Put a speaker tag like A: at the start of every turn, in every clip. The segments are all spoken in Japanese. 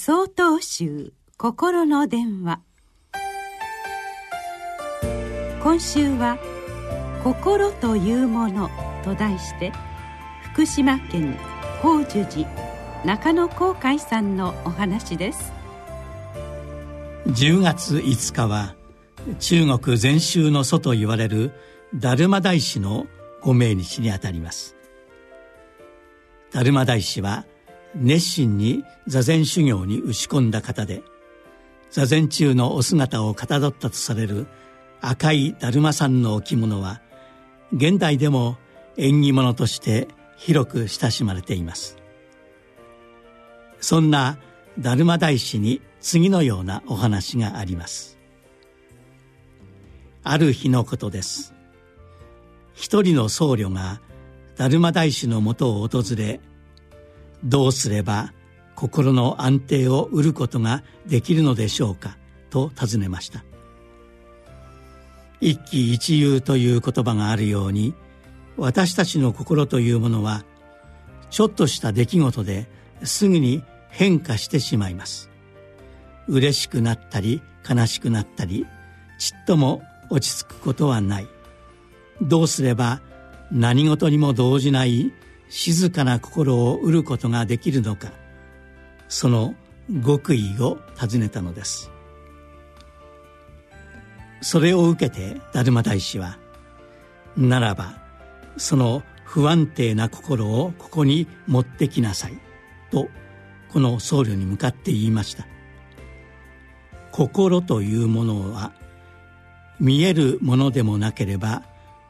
A: 総統集心の電話。今週は「心というもの」と題して福島県法寿寺中野航海さんのお話です。
B: 10月5日は中国禅宗の祖と言われる達磨大師のご命日にあたります。達磨大師は熱心に座禅修行に打ち込んだ方で座禅中のお姿をかたどったとされる赤い達磨さんの置物は現代でも縁起物として広く親しまれています。そんな達磨大師に次のようなお話があります。ある日のことです。一人の僧侶が達磨大師のもとを訪れどうすれば心の安定を得ることができるのでしょうか？と尋ねました。一喜一憂という言葉があるように私たちの心というものはちょっとした出来事ですぐに変化してしまいます。嬉しくなったり悲しくなったりちっとも落ち着くことはない。どうすれば何事にも動じない静かな心を得ることができるのかその極意を尋ねたのです。それを受けて達磨大師は「ならばその不安定な心をここに持ってきなさい」とこの僧侶に向かって言いました。心というものは見えるものでもなければ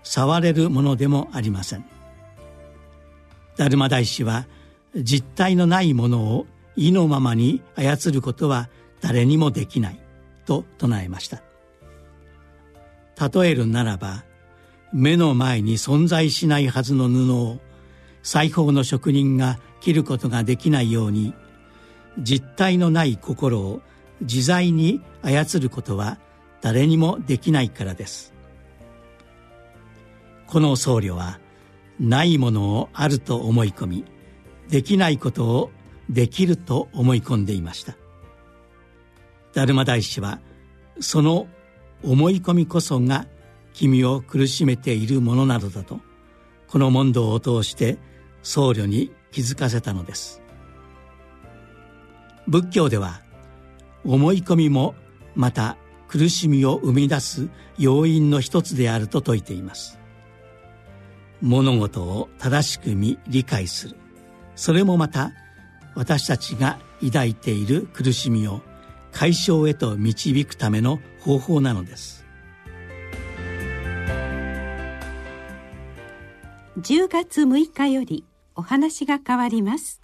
B: 触れるものでもありません。達磨大師は実体のないものを意のままに操ることは誰にもできないと唱えました。例えるならば目の前に存在しないはずの布を裁縫の職人が切ることができないように実体のない心を自在に操ることは誰にもできないからです。この僧侶はないものをあると思い込みできないことをできると思い込んでいました。達磨大師はその思い込みこそが君を苦しめているものなどだとこの問答を通して僧侶に気づかせたのです。仏教では思い込みもまた苦しみを生み出す要因の一つであると説いています。物事を正しく見理解する。それもまた私たちが抱いている苦しみを解消へと導くための方法なのです。
A: 10月6日よりお話が変わります。